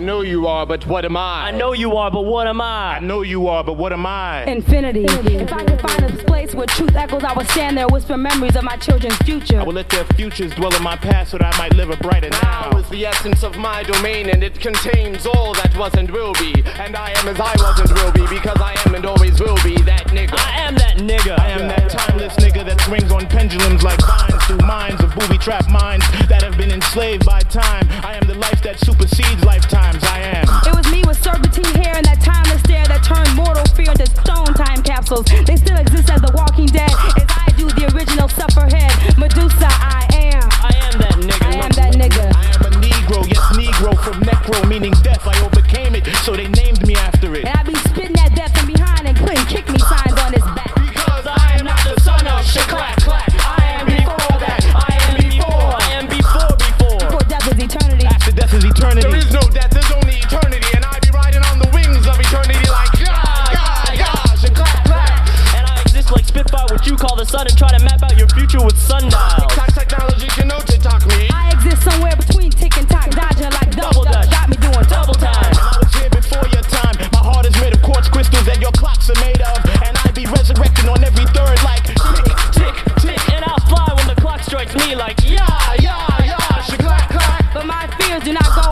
I know you are, but what am I? I know you are, but what am I? I know you are, but what am I? Infinity. If I could find a place where truth echoes, I would stand there, whisper memories of my children's future. I will let their futures dwell in my past so that I might live a brighter now. Now is the essence of my domain, and it contains all that was and will be. And I am as I was and will be, because I am and always will be that nigga. I am that nigga. I am that timeless nigga that swings on pendulums like vines through minds of booby trap minds that have been enslaved by time. I am the life that supersedes lifetimes. I am. It was me with serpentine hair and that timeless stare that turned mortal fear into stone time capsules. They still exist as the walking dead, as I do the original sufferhead. Medusa, I am. I am that nigga. I am that nigga. I am a Negro, yes, Negro from necro, meaning death. I overcame it, so they named me after it. And I be spitting that death from behind and putting kick me signs on his back. Because I am not the son of Shaklack Clack. I you call the sun, and try to map out your future with sundials. Tax technology can know to talk me. I exist somewhere between tick and tock, dodging like double Double dutch. dutch. Got me doing Double time. And I was here before your time. My heart is made of quartz crystals that your clocks are made of. And I be resurrecting on every third like tick, tick, tick. And I'll fly when the clock strikes me like, yeah. Yeah, yeah, yeah, Shaklack Clack. But my fears do not go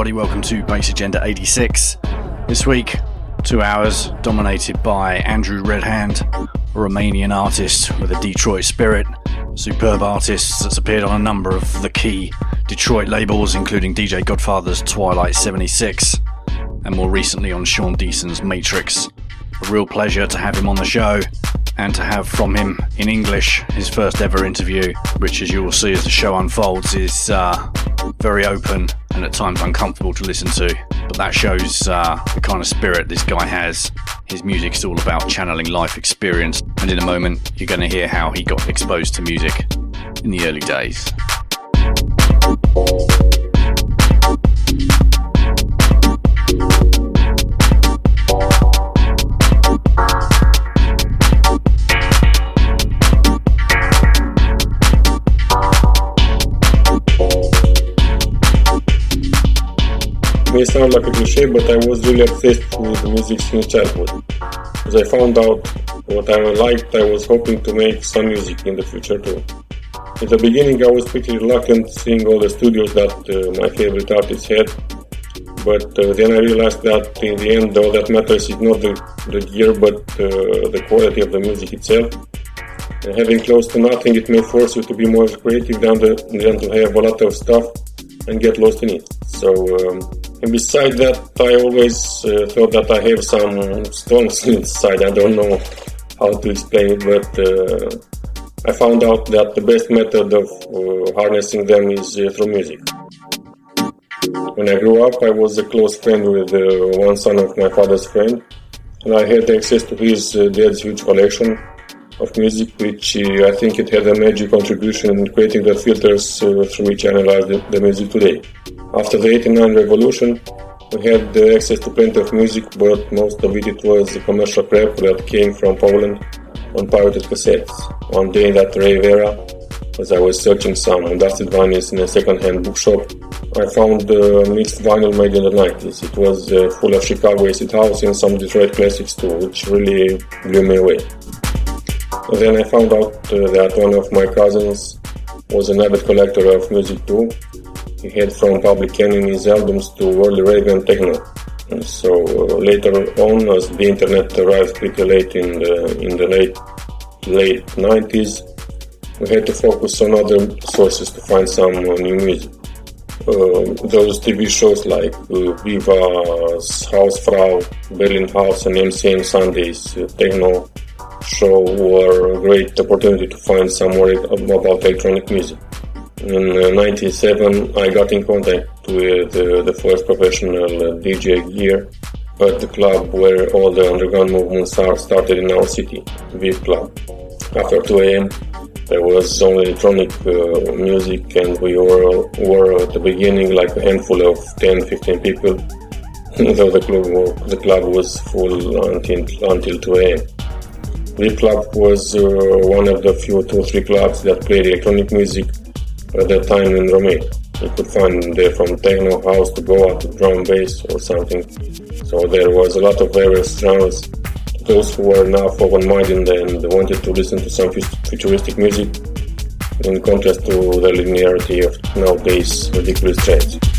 everybody. Welcome to Bass Agenda 86. This week, two hours dominated by Andrew Redhand, a Romanian artist with a Detroit spirit. Superb artist that's appeared on a number of the key Detroit labels, including DJ Godfather's Twilight 76, and more recently on Sean Deason's Matrix. A real pleasure to have him on the show and to have from him in English his first ever interview, which, as you will see as the show unfolds, is uh, very open and at times uncomfortable to listen to. But that shows uh, the kind of spirit this guy has. His music's all about channeling life experience, and in a moment, you're going to hear how he got exposed to music in the early days. May sound like a cliche, but I was really obsessed with music since childhood. As I found out what I liked, I was hoping to make some music in the future too. In the beginning, I was pretty reluctant seeing all the studios that uh, my favorite artists had, But uh, then I realized that in the end, all that matters is not the, the gear, but uh, the quality of the music itself. And having close to nothing, it may force you to be more creative than, the, than to have a lot of stuff and get lost in it. So, um, besides that, I always uh, thought that I have some stones inside. I don't know how to explain it, but uh, I found out that the best method of uh, harnessing them is uh, through music. When I grew up, I was a close friend with uh, one son of my father's friend, and I had access to his uh, dad's huge collection of music, which uh, I think it had a major contribution in creating the filters uh, through which I analyze the, the, music today. After the 89 revolution, we had access to plenty of music, but most of it, it was commercial crap that came from Poland on pirated cassettes. One day in that rave era, as I was searching some dusted vinyls in a second-hand bookshop, I found a mixed vinyl made in the 90s. It was uh, full of Chicago acid house and some Detroit classics too, which really blew me away. Then I found out uh, that one of my cousins was an avid collector of music too. He had from Public Enemy's albums to world rave and techno. So uh, later on, as the internet arrived pretty late in the in the late late 90s, we had to focus on other sources to find some uh, new music. Uh, those TV shows like uh, Viva's Hausfrau, Berlin House, and MCM Sundays, uh, Techno show were a great opportunity to find some more about electronic music. In 97, I got in contact with the first professional DJ gear at the club where all the underground movements are started in our city, VIP Club. After 2 a.m., there was only electronic uh, music, and we were, were at the beginning like a handful of 10 15 people, though the club, the club was full until, until 2 a.m. VIP Club was uh, one of the few two or three clubs that played electronic music at that time in Romania. You could find there from techno, house to go out to drum bass or something. So there was a lot of various genres those who were now open-minded and wanted to listen to some futuristic music in contrast to the linearity of nowadays ridiculous trends.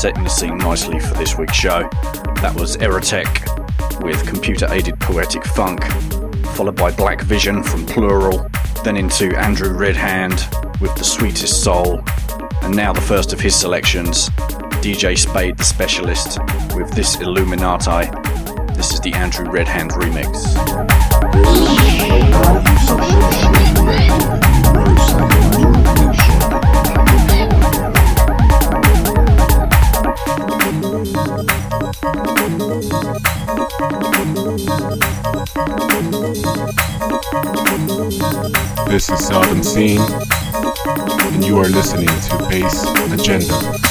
Setting the scene nicely for this week's show. That was Erotek with computer aided poetic funk, followed by Black Vision from Plural, then into Andrew Redhand with The Sweetest Soul, and now the first of his selections, DJ Spade Tha Specialist with This Illuminati. This is the Andrew Redhand remix. This is Seldom Seen, and you are listening to Bass Agenda.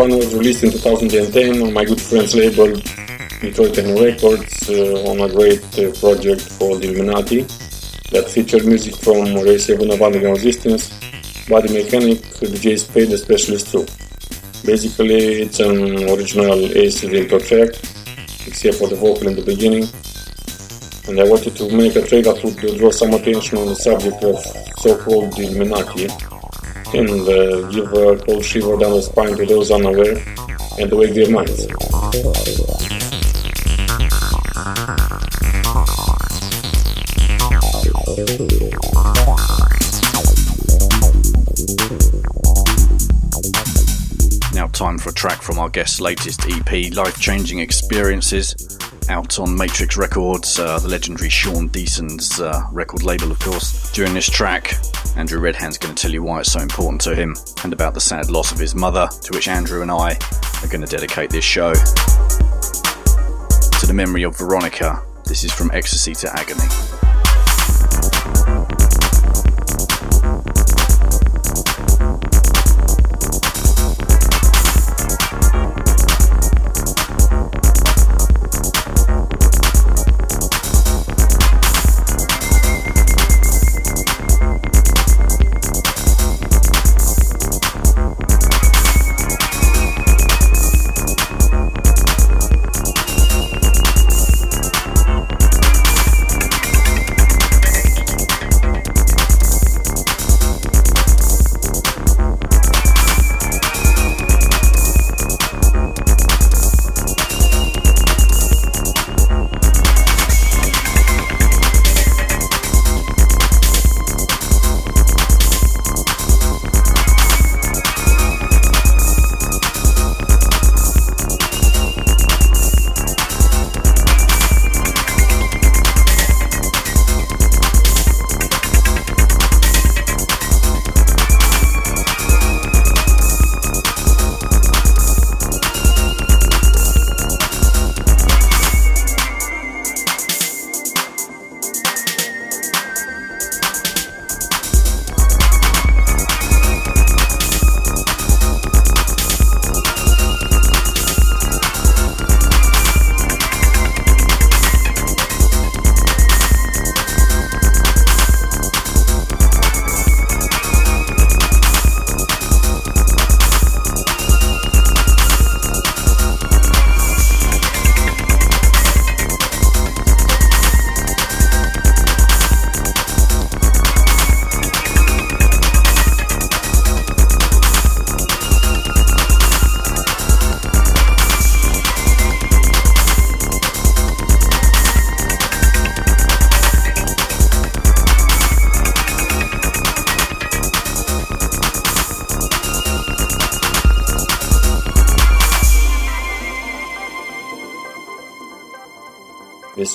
One was released in 2010 on my good friend's label Detroit Records uh, on a great uh, project called Illuminati that featured music from Ray 7 of Underground Resistance, Body Mechanic, DJ Spade, Specialist too. Basically, it's an original AC intro track, except for the vocal in the beginning. And I wanted to make a track that would draw some attention on the subject of so-called Illuminati, and uh, give a cold shiver down the spine to those unaware and awake their minds. Now, time for a track from our guest's latest EP, Life Changing Experiences out on Matrix Records, uh, the legendary Sean Deason's uh, record label, of course. During this track, Andrew Redhand's going to tell you why it's so important to him and about the sad loss of his mother, to which Andrew and I are going to dedicate this show. To the memory of Veronica, this is From Ecstasy to Agony.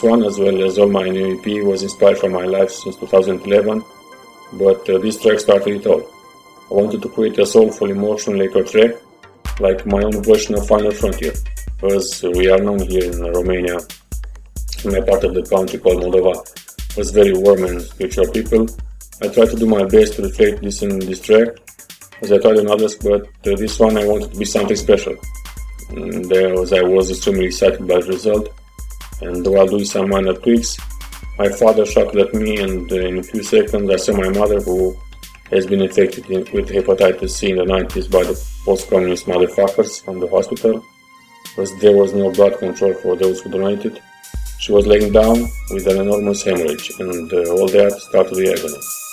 One, as well as all my new EP, was inspired from my life since 2011, but uh, this track started it all. I wanted to create a soulful, emotional later track, like my own version of Final Frontier, as we are known here in Romania, in a part of the country called Moldova, was very warm and spiritual people. I tried to do my best to reflect this in this track, as I tried on others, but uh, this one I wanted to be something special. And uh, as I was extremely excited by the result, while doing some minor tweaks, my father shouted at me, and in a few seconds, I saw my mother, who has been infected with hepatitis C in the 90s by the post-communist motherfuckers from the hospital, as there was no blood control for those who donated. She was laying down with an enormous hemorrhage, and uh, all that started the agony.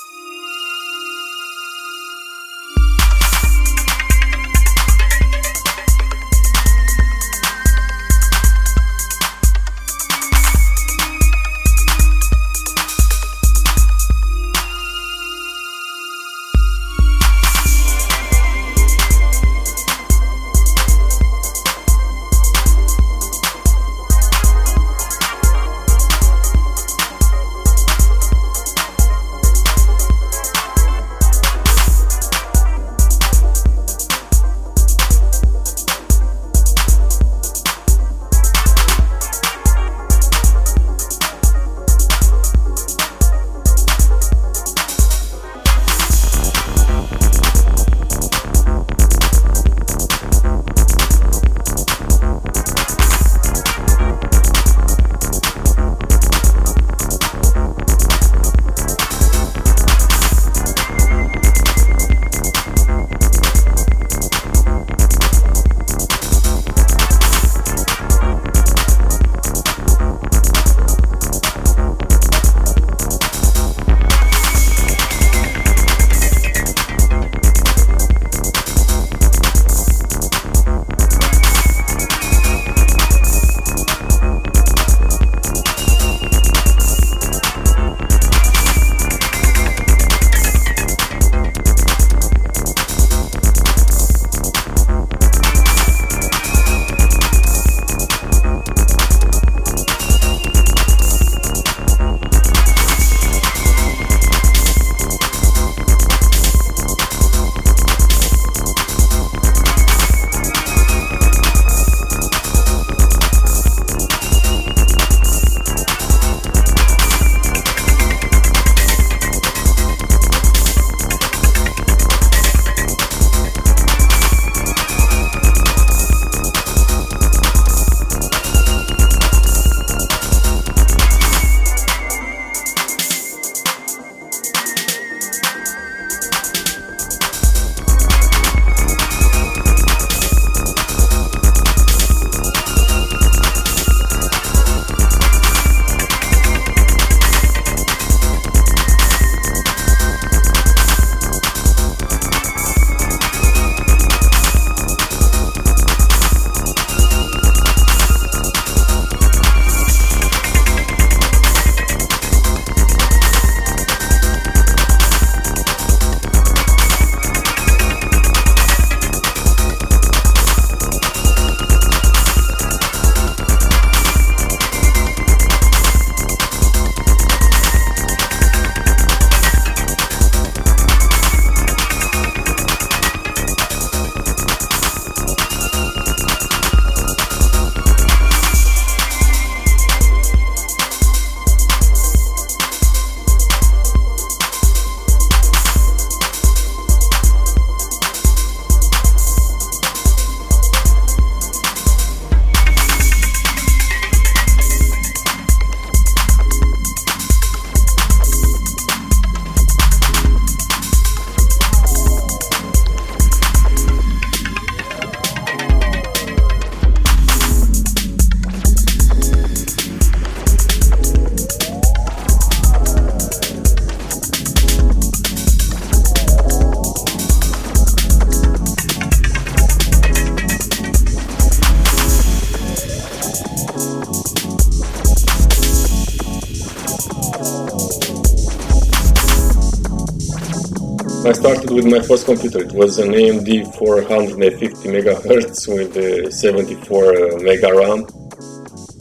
First computer. It was an AMD 450 megahertz with uh, 74 uh, mega RAM,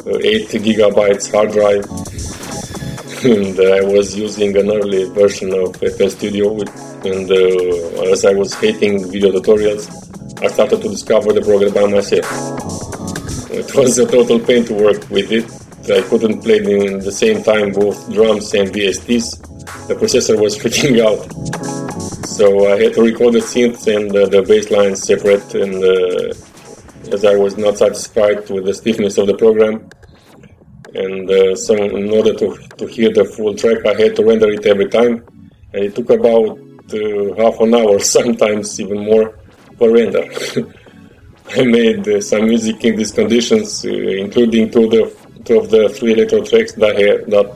uh, 8 gigabytes hard drive, and I was using an early version of FL Studio. With, and uh, as I was hating video tutorials, I started to discover the program by myself. It was a total pain to work with it. I couldn't play in the same time both drums and VSTs. The processor was freaking out. So I had to record the synths and uh, the bass lines separate, and uh, as I was not satisfied with the stiffness of the program, and uh, so in order to, to hear the full track, I had to render it every time, and it took about uh, half an hour, sometimes even more, per render. I made uh, some music in these conditions, uh, including two of the two of the three electro tracks that I had, that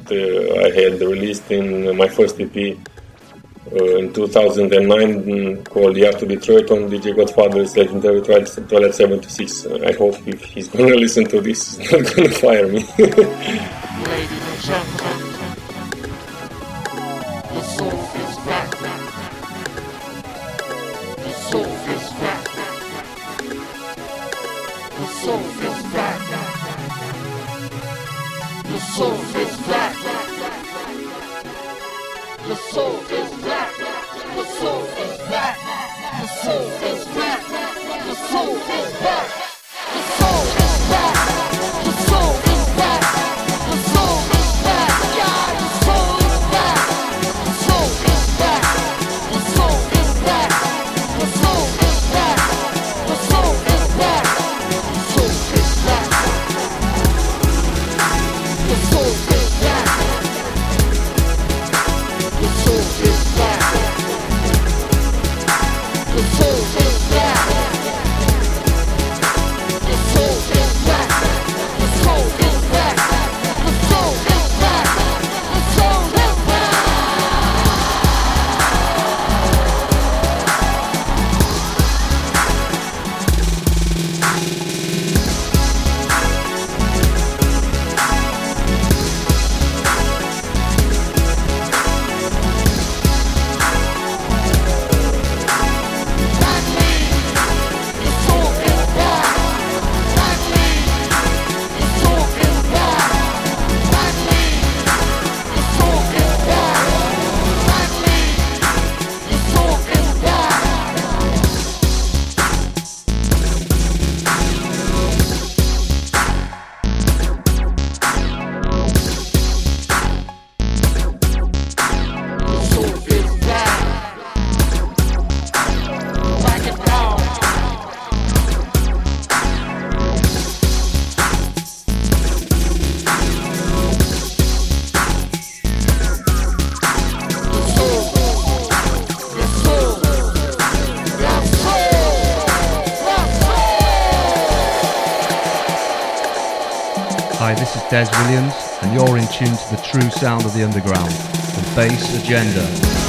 I had released in my first EP in 2009 called Yard to Detroit on DJ Godfather's legendary Twilight 76. I hope if he's gonna listen to this, he's not gonna fire me. Ladies and gentlemen, the soul is. The soul is. The soul is Des Williams, and you're in tune to the true sound of the underground, the Bass Agenda.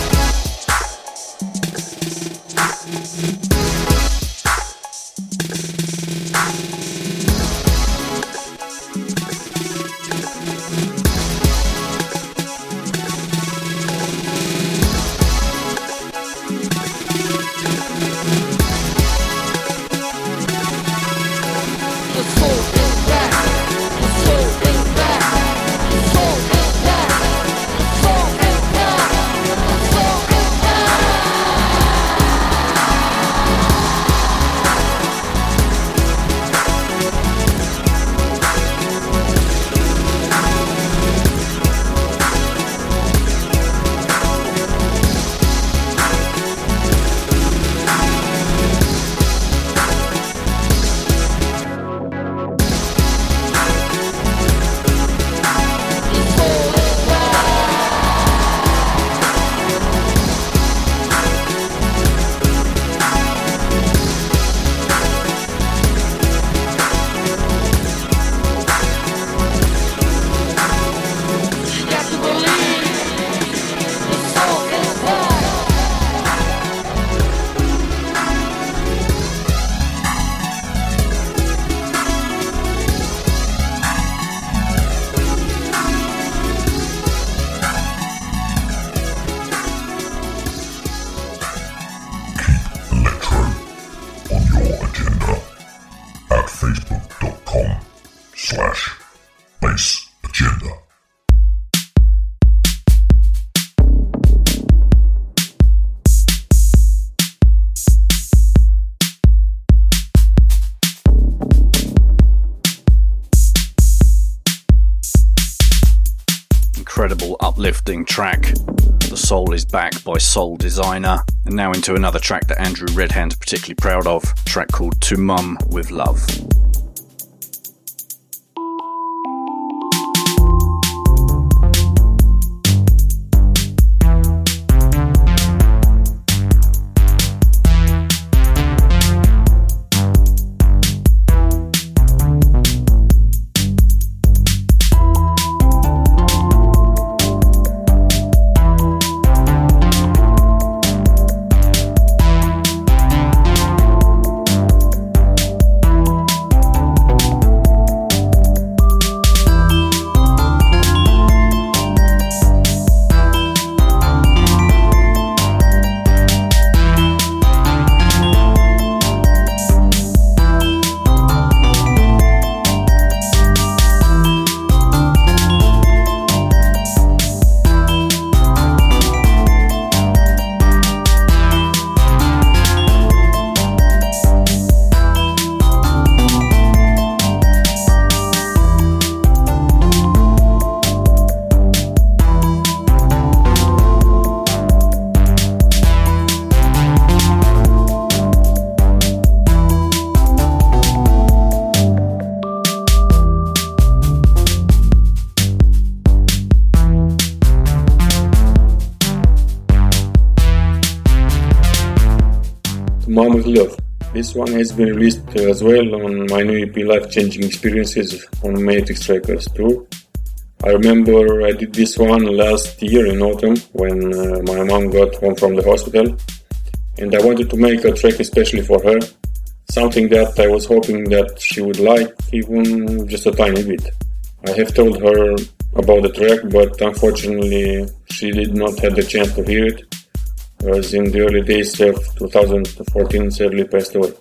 By Soul Designer. And now into another track that Andrew Redhand's particularly proud of, track called To Mum with Love. This one has been released as well on my new EP Life Changing Experiences on Matrix Records too. I remember I did this one last year in autumn when uh, my mom got home from the hospital and I wanted to make a track especially for her, something that I was hoping that she would like even just a tiny bit. I have told her about the track but unfortunately she did not have the chance to hear it as in the early days of 2014 sadly passed away.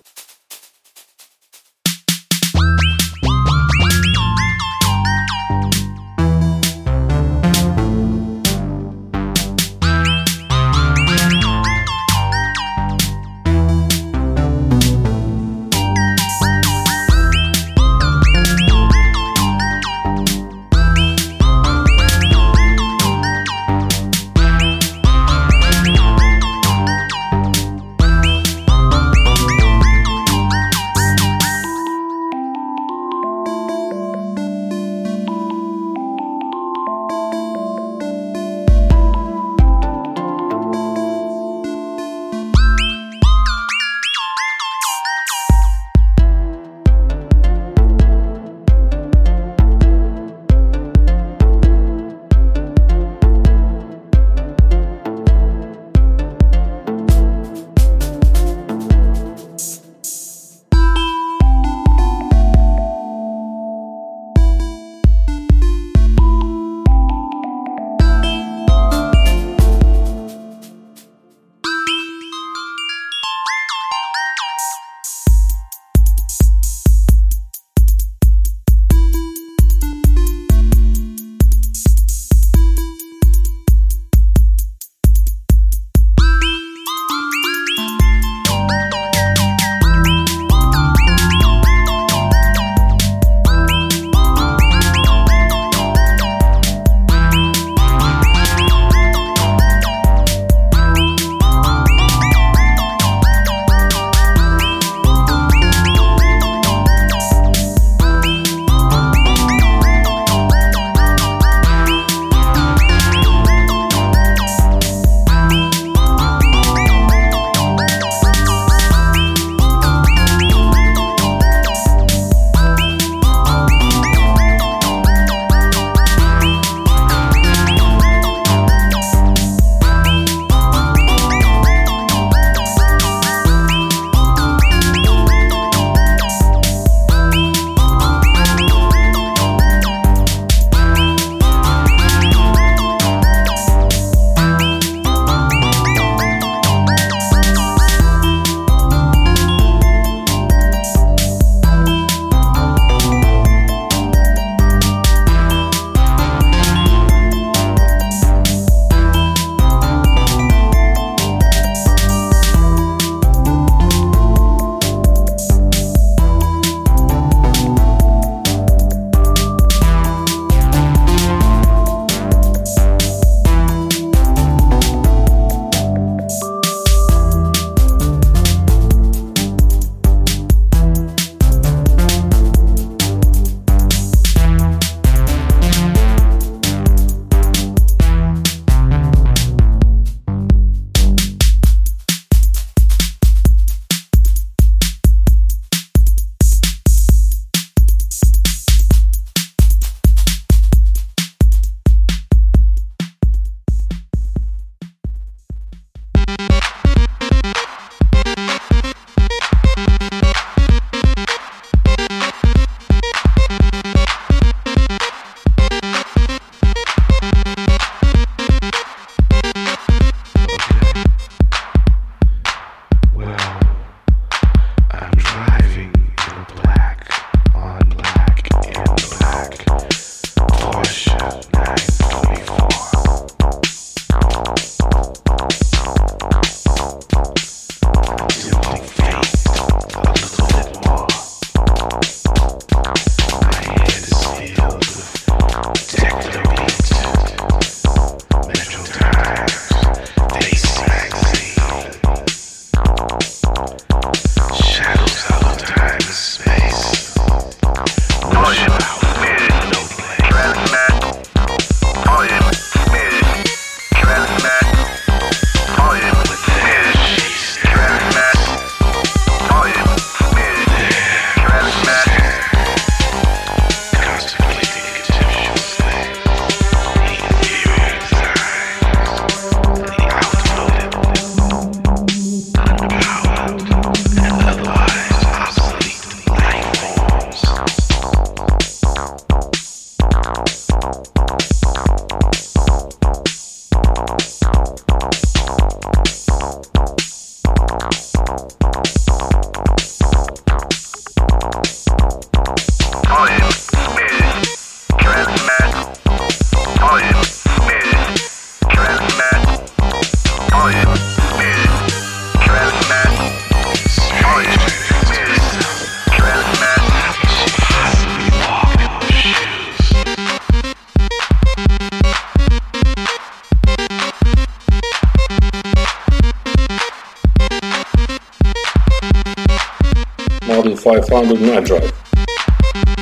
500 night drive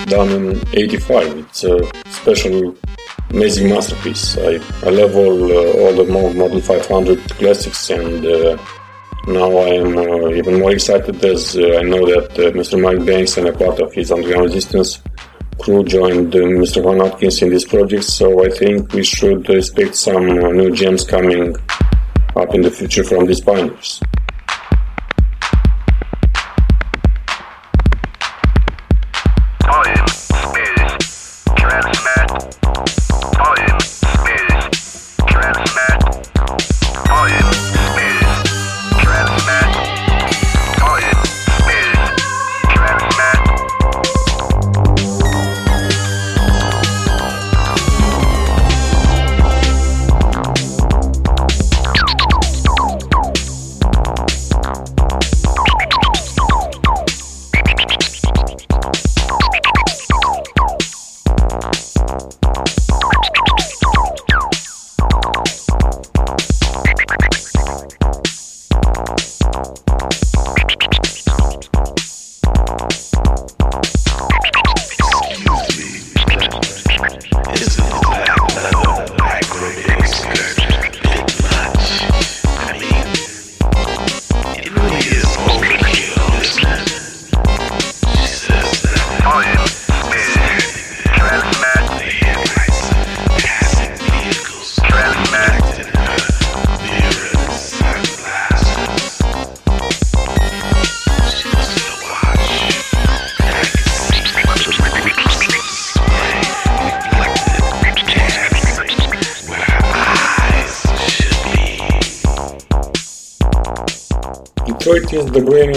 done in 85. It's a special, amazing masterpiece. I, I love all, uh, all the Model 500 classics and uh, now I am uh, even more excited as uh, I know that uh, Mr. Mike Banks and a part of his underground resistance crew joined uh, Mr. Juan Atkins in this project, so I think we should expect some new gems coming up in the future from these pioneers.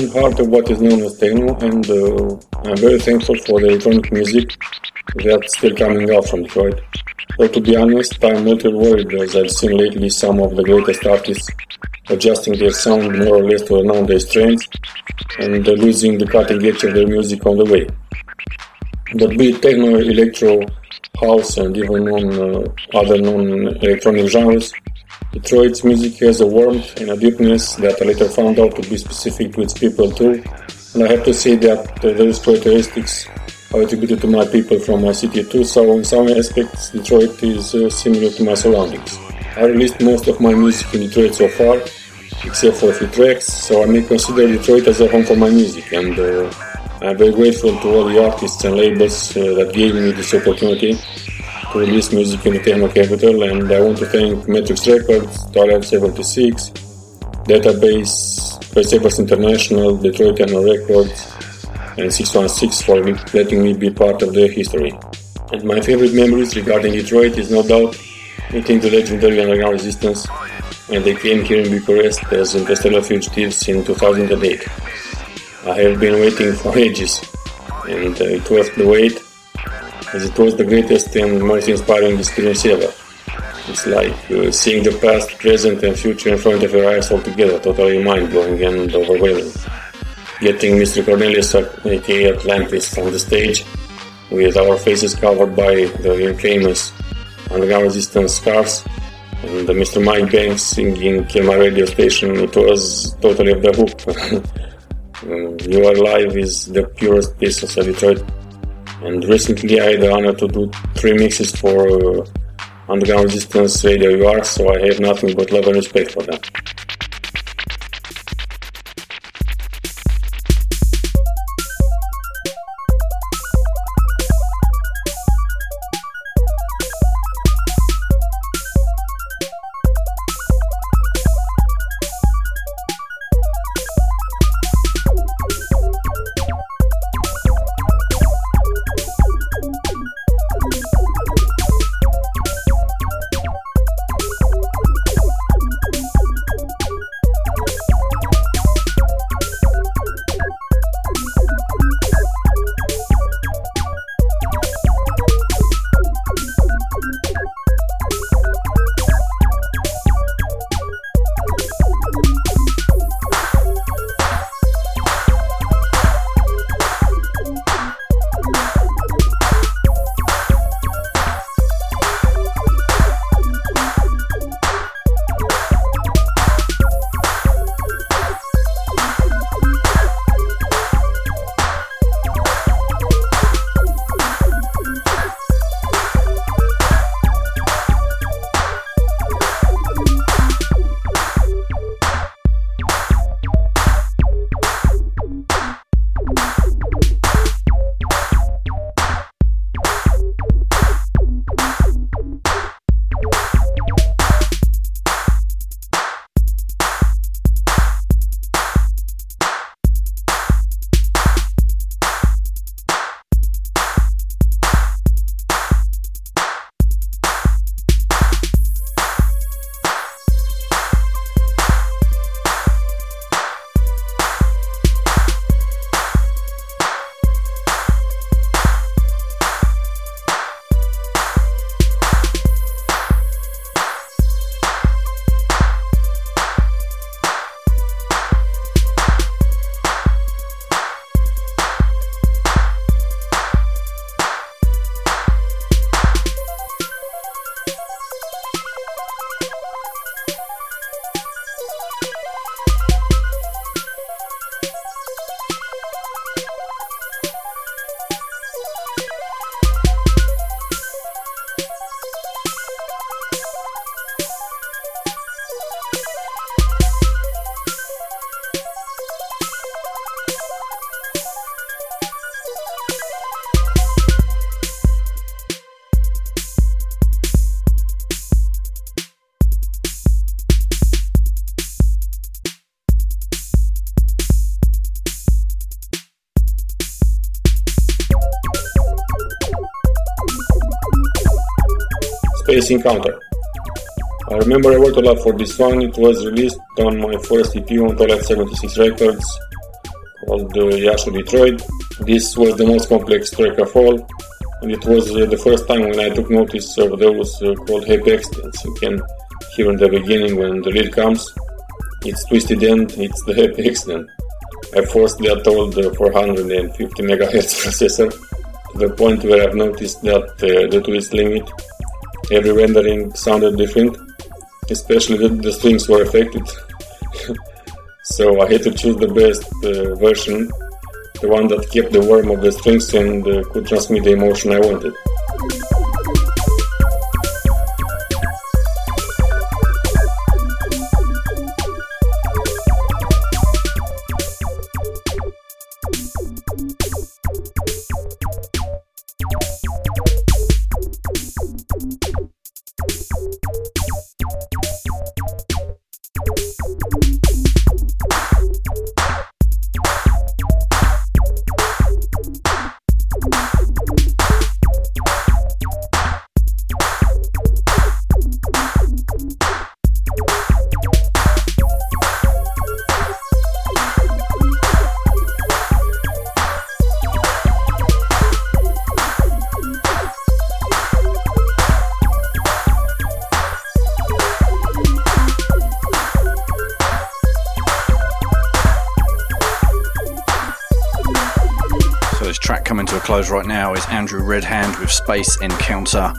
And heart of what is known as techno, and uh, I'm very thankful for the electronic music that's still coming out from Detroit. But to be honest, I'm a little worried as I've seen lately some of the greatest artists adjusting their sound more or less to nowadays trends and losing the cutting edge of their music on the way. But be it techno, electro, house, and even on uh, other non-electronic genres, Detroit's music has a warmth and a deepness that I later found out to be specific to its people too, and I have to say that those characteristics are attributed to my people from my city too, so in some aspects Detroit is uh, similar to my surroundings. I released most of my music in Detroit so far, except for a few tracks, so I may consider Detroit as a home for my music, and uh, I'm very grateful to all the artists and labels uh, that gave me this opportunity to release music in the techno capital, and I want to thank Matrix Records, Twilight 76, Database, Perseverance International, Detroit Techno Records, and 616 for letting me be part of their history. And my favorite memories regarding Detroit is no doubt meeting the legendary underground resistance when they came here in Bucharest as interstellar fugitives in 2008. I have been waiting for ages, and uh, it was the wait it was the greatest and most inspiring experience ever. It's like uh, seeing the past, present, and future in front of your eyes all together, totally mind blowing and overwhelming. Getting Mr. Cornelius, aka Atlantis, on the stage with our faces covered by the infamous underground resistance scars and Mr. Mike Banks singing Kill My Radio Station, it was totally off the hook. you Are Alive is the purest piece of Detroit and recently I had the honor to do three mixes for uh, Underground Resistance Radio UR, so I have nothing but love and respect for them. Encounter. I remember I worked a lot for this one. It was released on my first EP on Twilight 76 Records called uh, Yashu Detroit. This was the most complex track of all, and it was uh, the first time when I took notice of those uh, called happy accidents. You can hear in the beginning when the lead comes, it's twisted end, it's the happy accident. I forced that old 450 megahertz processor to the point where I've noticed that uh, the twist limit, every rendering sounded different especially the, the strings were affected. so I had to choose the best uh, version, the one that kept the warmth of the strings and uh, could transmit the emotion I wanted. Right now is Andrew Redhand with Space Encounter.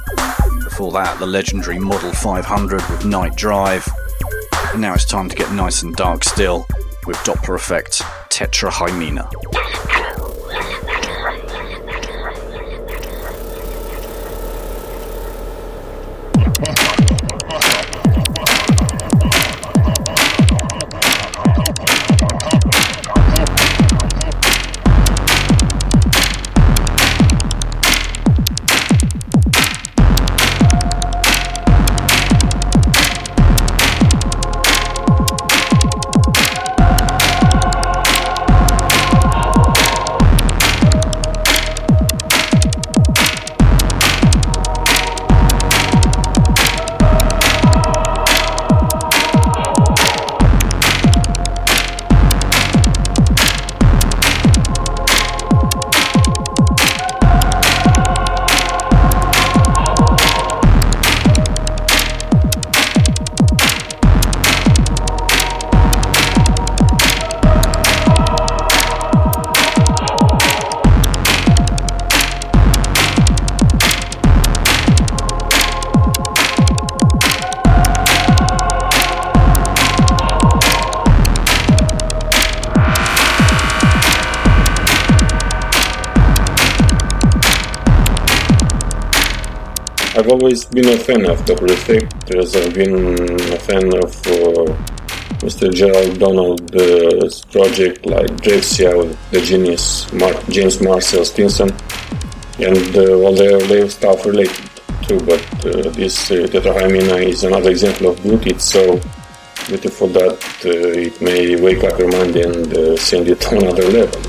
Before that, the legendary Model 500 with Night Drive. And now it's time to get nice and dark still with Dopplereffekt Tetrahymena. I've always been a fan of as I've been a fan of uh, Mr. Gerald Donald's uh, project like Drexciya with the genius Mar- James Marcel Stinson, and uh, all the early stuff related to. But uh, this uh, Tetrahymena is another example of beauty. It's so beautiful that uh, it may wake up your mind and uh, send you to another level.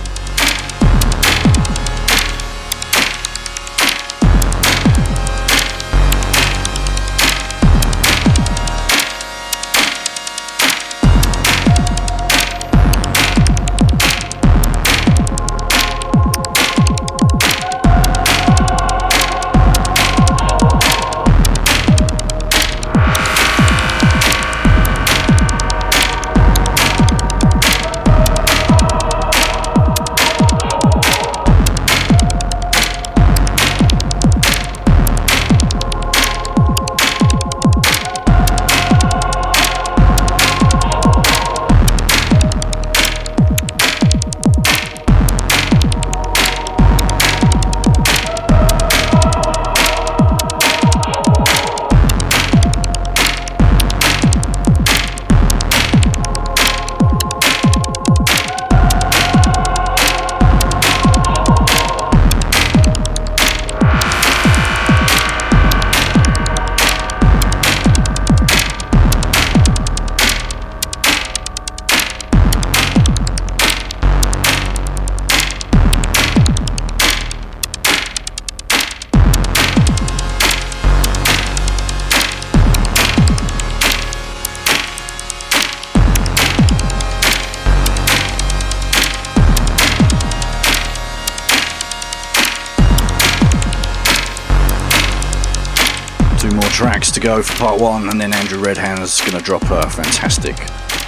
Go for part one, and then Andrew Redhand's going to drop a fantastic,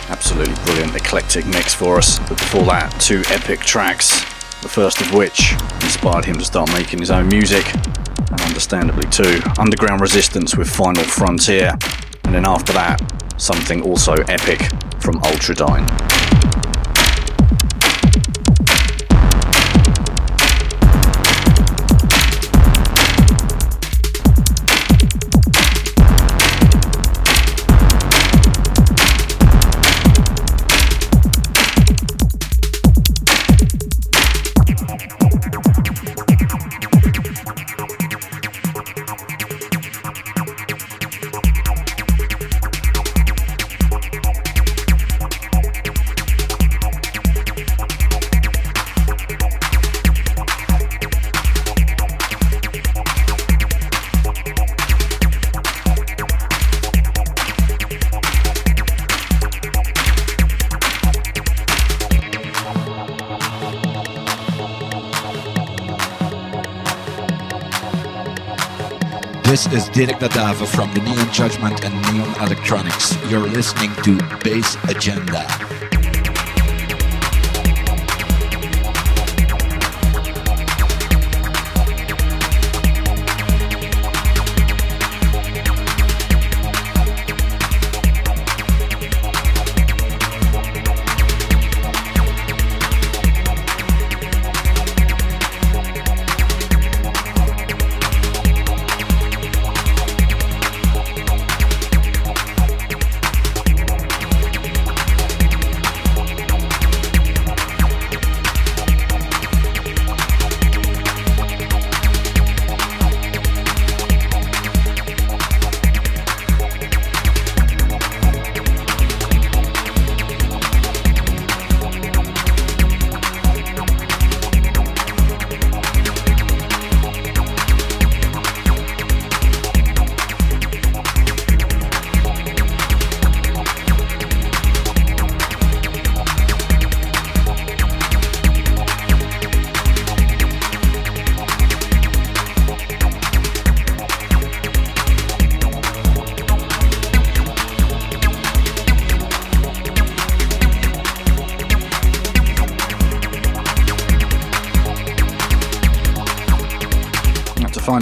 absolutely brilliant eclectic mix for us. But before that, two epic tracks, the first of which inspired him to start making his own music, and understandably too. Underground Resistance with Final Frontier, and then after that, something also epic from Ultradyne. Dirk Da Davo from the Neon Judgement and Neon Electronics. You're listening to Bass Agenda.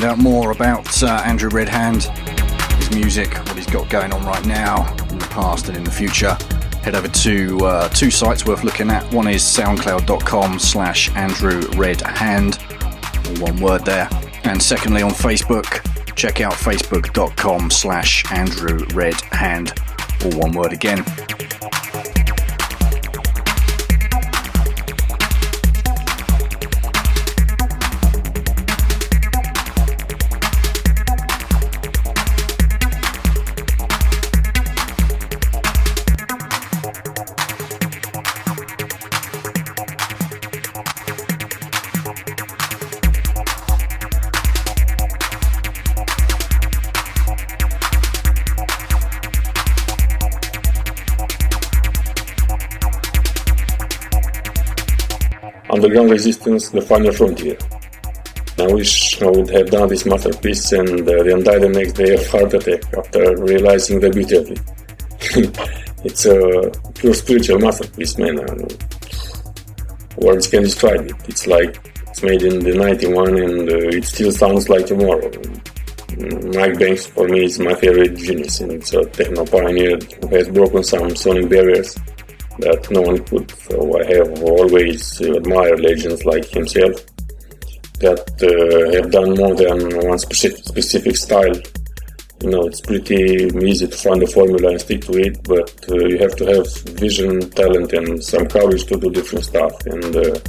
Out more about uh, Andrew Redhand, his music, what he's got going on right now, in the past and in the future, head over to uh, two sites worth looking at. One is soundcloud.com slash Andrew Redhand, all one word there. And secondly, on Facebook, check out facebook.com slash Andrew Redhand, all one word again. Underground Resistance, The Final Frontier. I wish I would have done this masterpiece and uh, then die the next day of heart attack after realizing the beauty of it. it's a pure spiritual masterpiece, man. words can describe it. It's like it's made in the 91 and uh, it still sounds like tomorrow. Mike Banks for me is my favorite genius and it's a techno pioneer who has broken some sonic barriers that no one could. Always admire legends like himself that uh, have done more than one specific, specific style. You know, it's pretty easy to find a formula and stick to it, but uh, you have to have vision, talent, and some courage to do different stuff. And uh,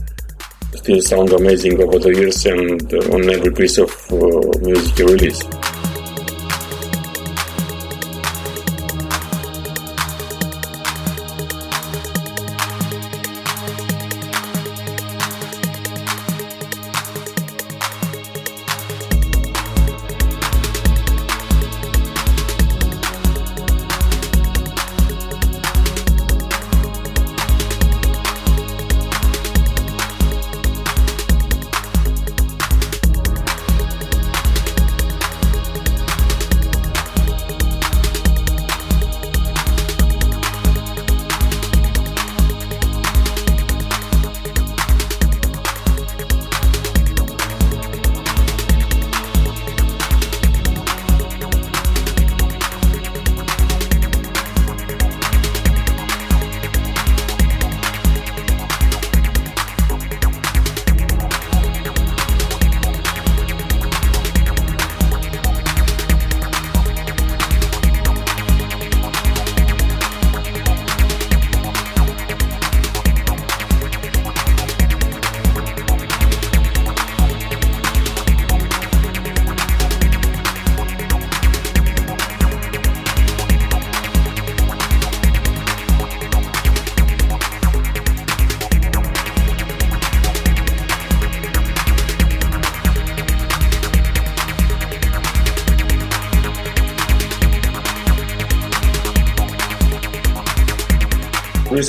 still sound amazing over the years and uh, on every piece of uh, music you release.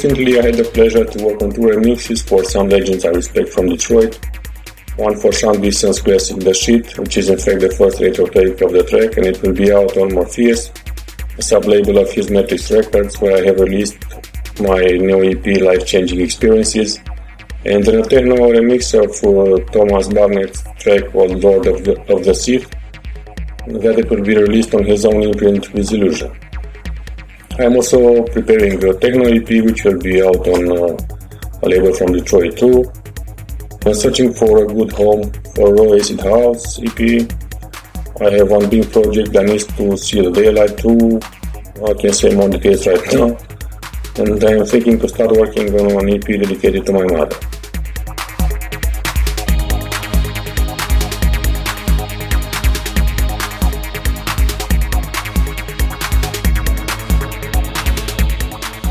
Recently I had the pleasure to work on two remixes for some legends I respect from Detroit. One for Sean Deason's classic The Shit, which is in fact the first retro take of the track and it will be out on Morpheus, a sub-label of his Matrix Records where I have released my new EP Life Changing Experiences and a techno remix of uh, Thomas Barnett's track called Lord of the, of the Sith that it will be released on his own imprint with Illusion. I'm also preparing a techno EP which will be out on uh, a label from Detroit too. I'm searching for a good home for Raw Acid House EP. I have one big project that needs to see the daylight too. I can say more details right now. And I'm thinking to start working on an EP dedicated to my mother.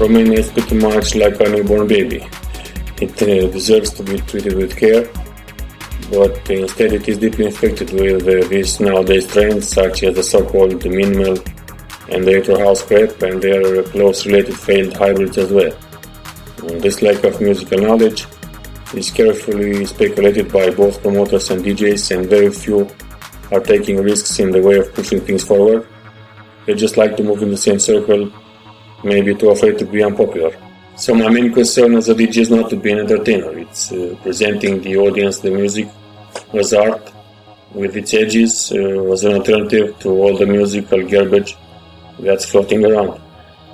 Romania is pretty much like a newborn baby. It uh, deserves to be treated with care, but instead it is deeply infected with uh, these nowadays trends such as the so-called minimal and the retro house crap and their close related failed hybrids as well. And this lack of musical knowledge is carefully speculated by both promoters and DJs and very few are taking risks in the way of pushing things forward. They just like to move in the same circle maybe too afraid to be unpopular. So my main concern as a DJ is not to be an entertainer. It's uh, presenting the audience the music as art with its edges uh, as an alternative to all the musical garbage that's floating around.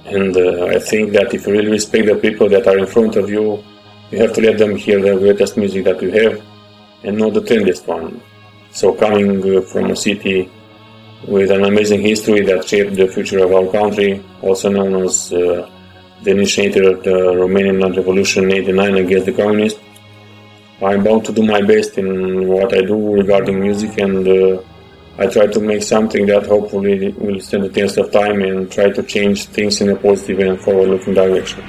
And uh, I think that if you really respect the people that are in front of you, you have to let them hear the greatest music that you have and not the trendiest one. So coming uh, from a city with an amazing history that shaped the future of our country, also known as uh, the initiator of the Romanian Revolution in 89 against the communists. I'm about to do my best in what I do regarding music and uh, I try to make something that hopefully will stand the test of time and try to change things in a positive and forward-looking direction.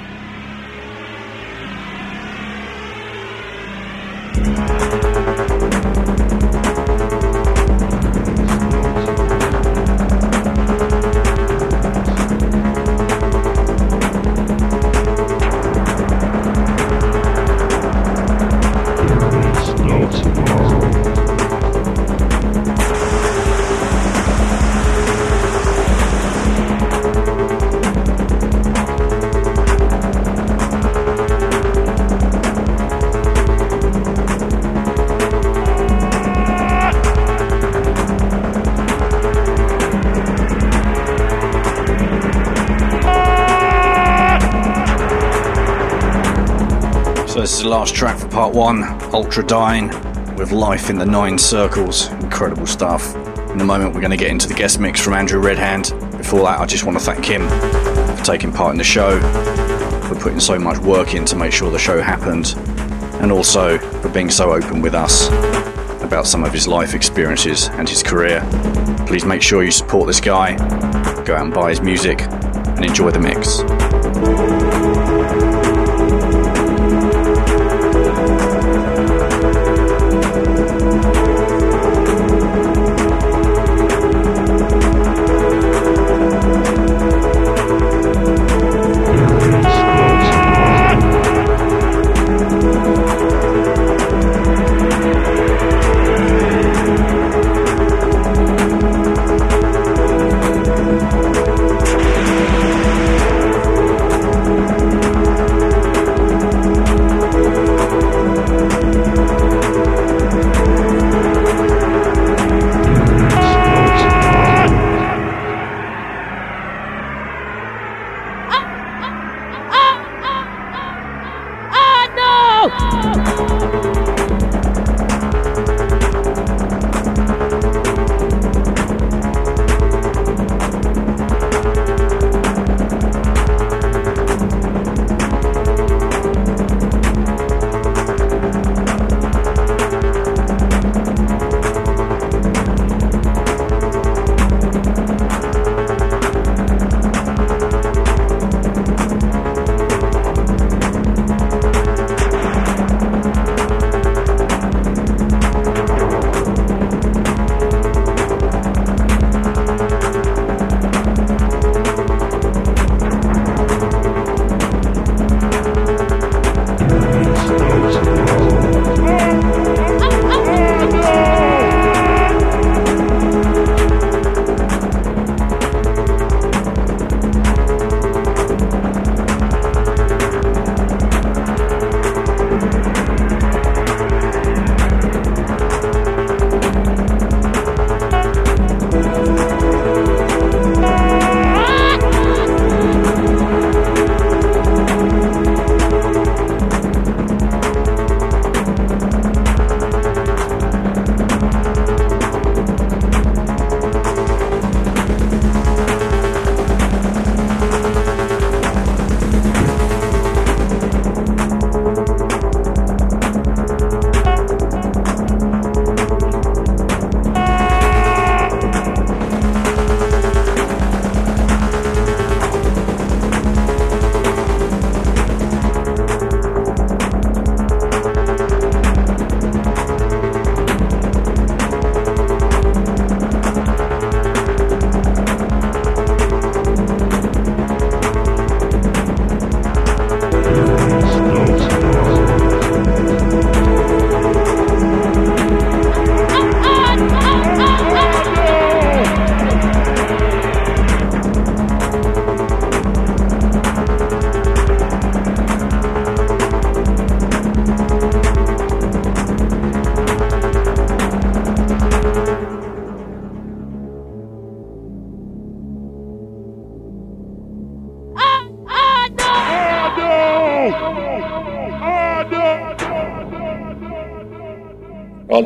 Part one Ultradyne with Life in the Nine Circles. Incredible stuff. In a moment, we're going to get into the guest mix from Andrew Redhand. Before that, I just want to thank him for taking part in the show, for putting so much work in to make sure the show happened, and also for being so open with us about some of his life experiences and his career. Please make sure you support this guy, go out and buy his music, and enjoy the mix.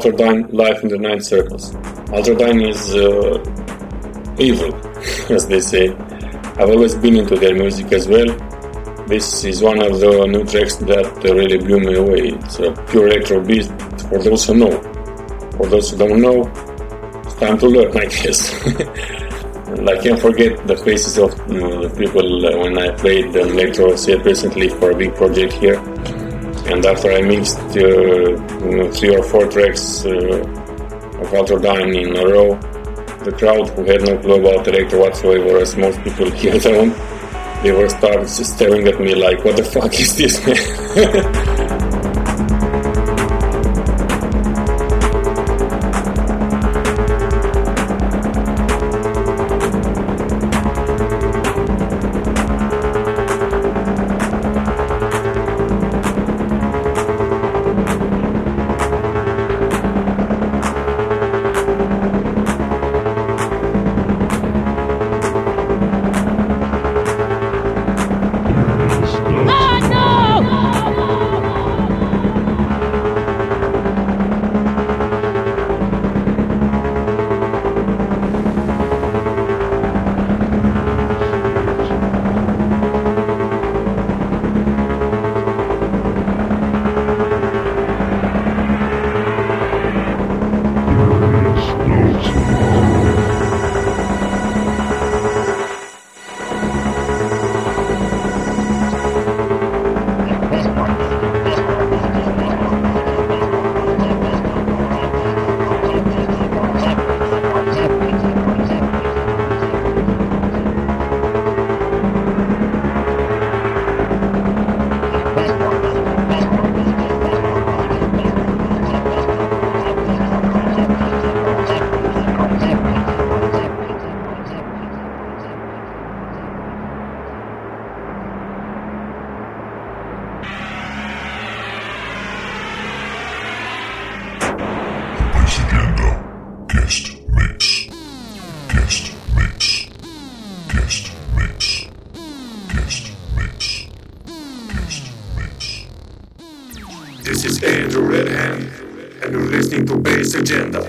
Ultradyne Life in the Nine Circles. Ultradyne is uh, evil, as they say. I've always been into their music as well. This is one of the new tracks that really blew me away. It's a pure electro beat for those who know. For those who don't know, it's time to learn, I guess. and I can't forget the faces of you know, the people uh, when I played the electro set recently for a big project here. And after I mixed uh, know, three or four tracks uh, of Ultradyne in a row, the crowd who had no clue about electro whatsoever, as most people here don't, they were started staring at me like, what the fuck is this, man? agenda.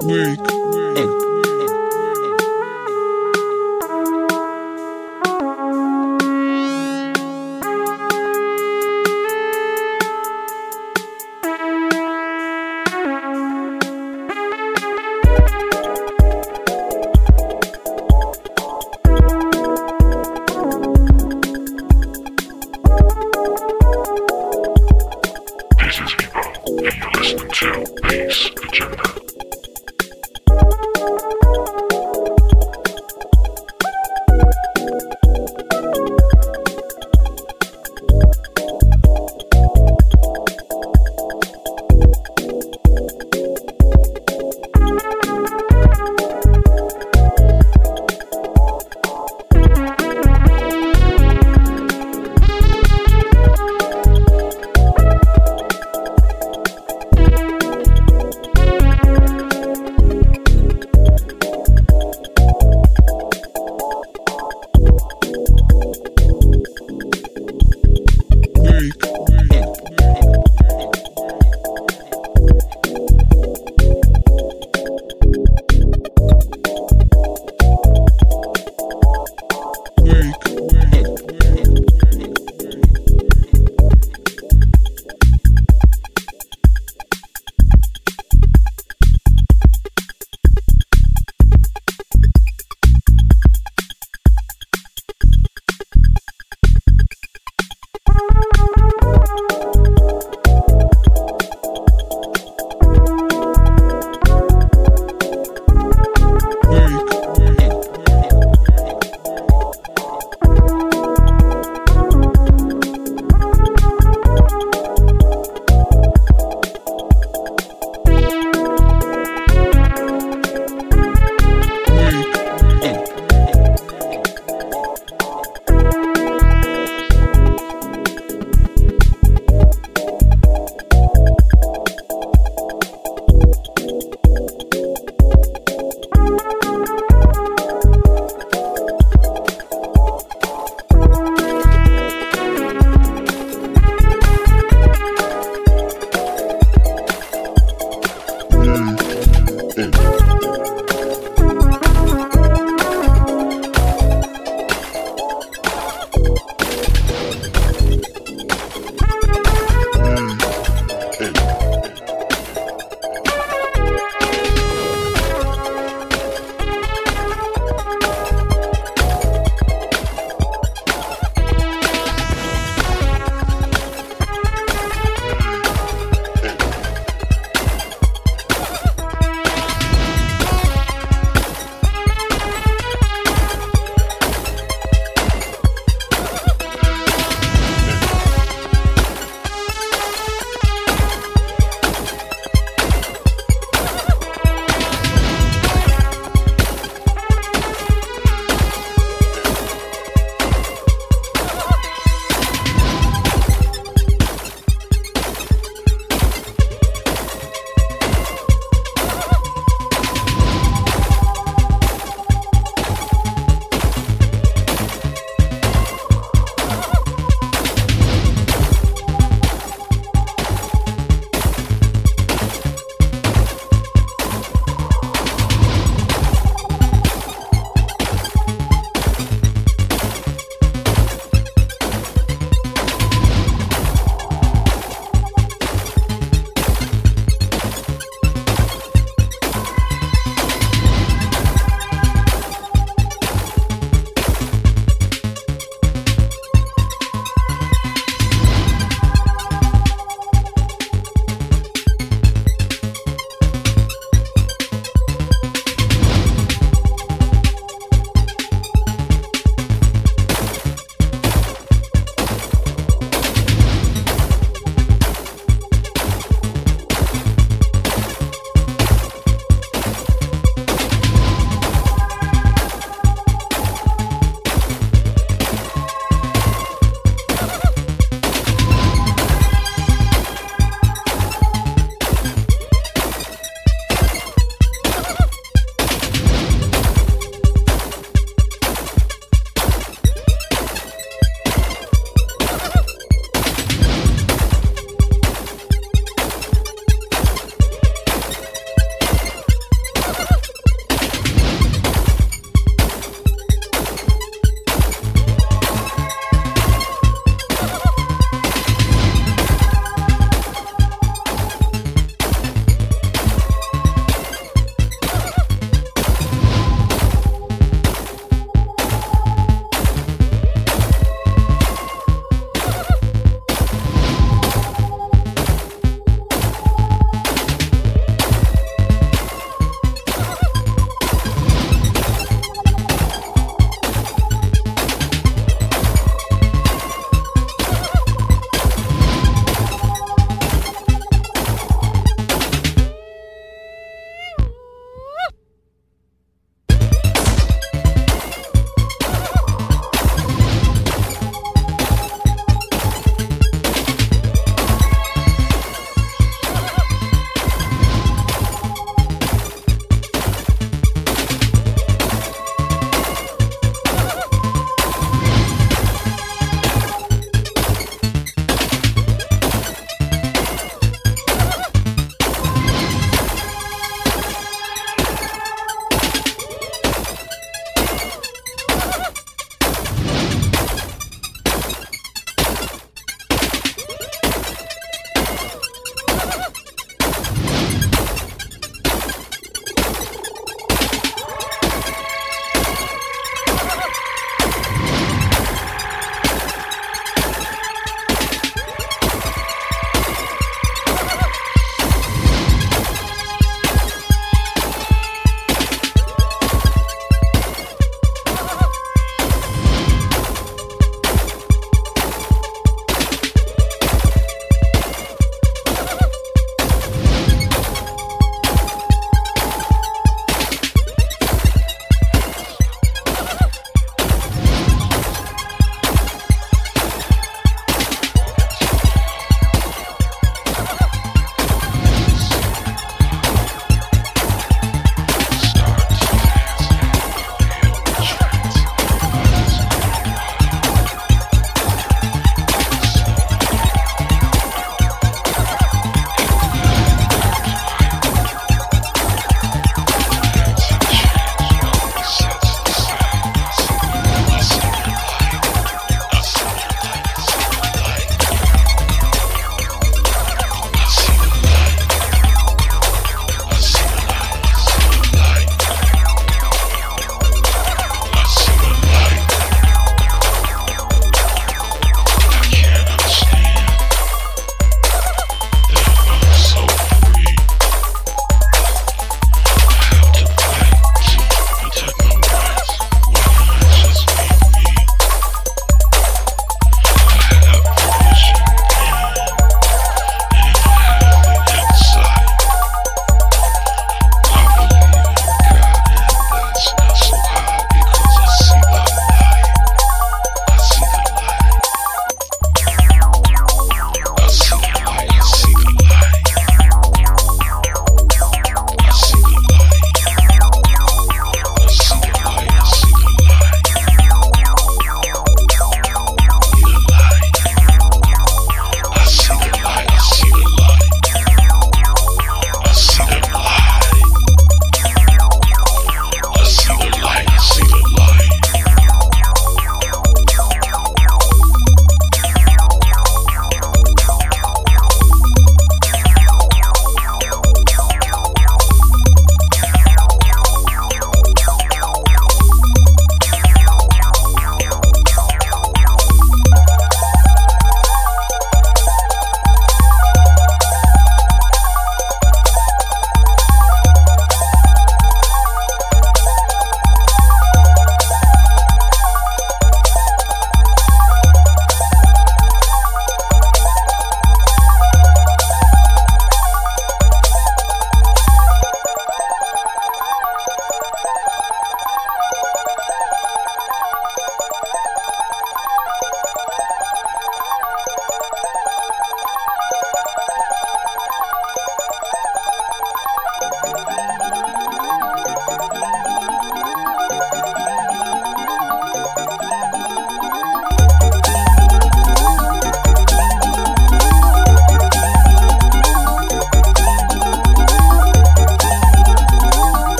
wake up.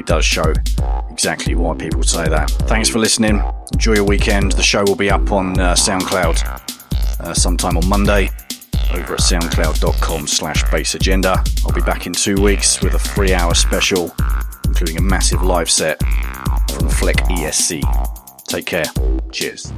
Really does show exactly why people say that. Thanks for listening. Enjoy your weekend. The show will be up on uh, SoundCloud uh, sometime on Monday over at soundcloud.com slash bass agenda. I'll be back in two weeks with a three hour special, including a massive live set from Fleck ESC. Take care. Cheers.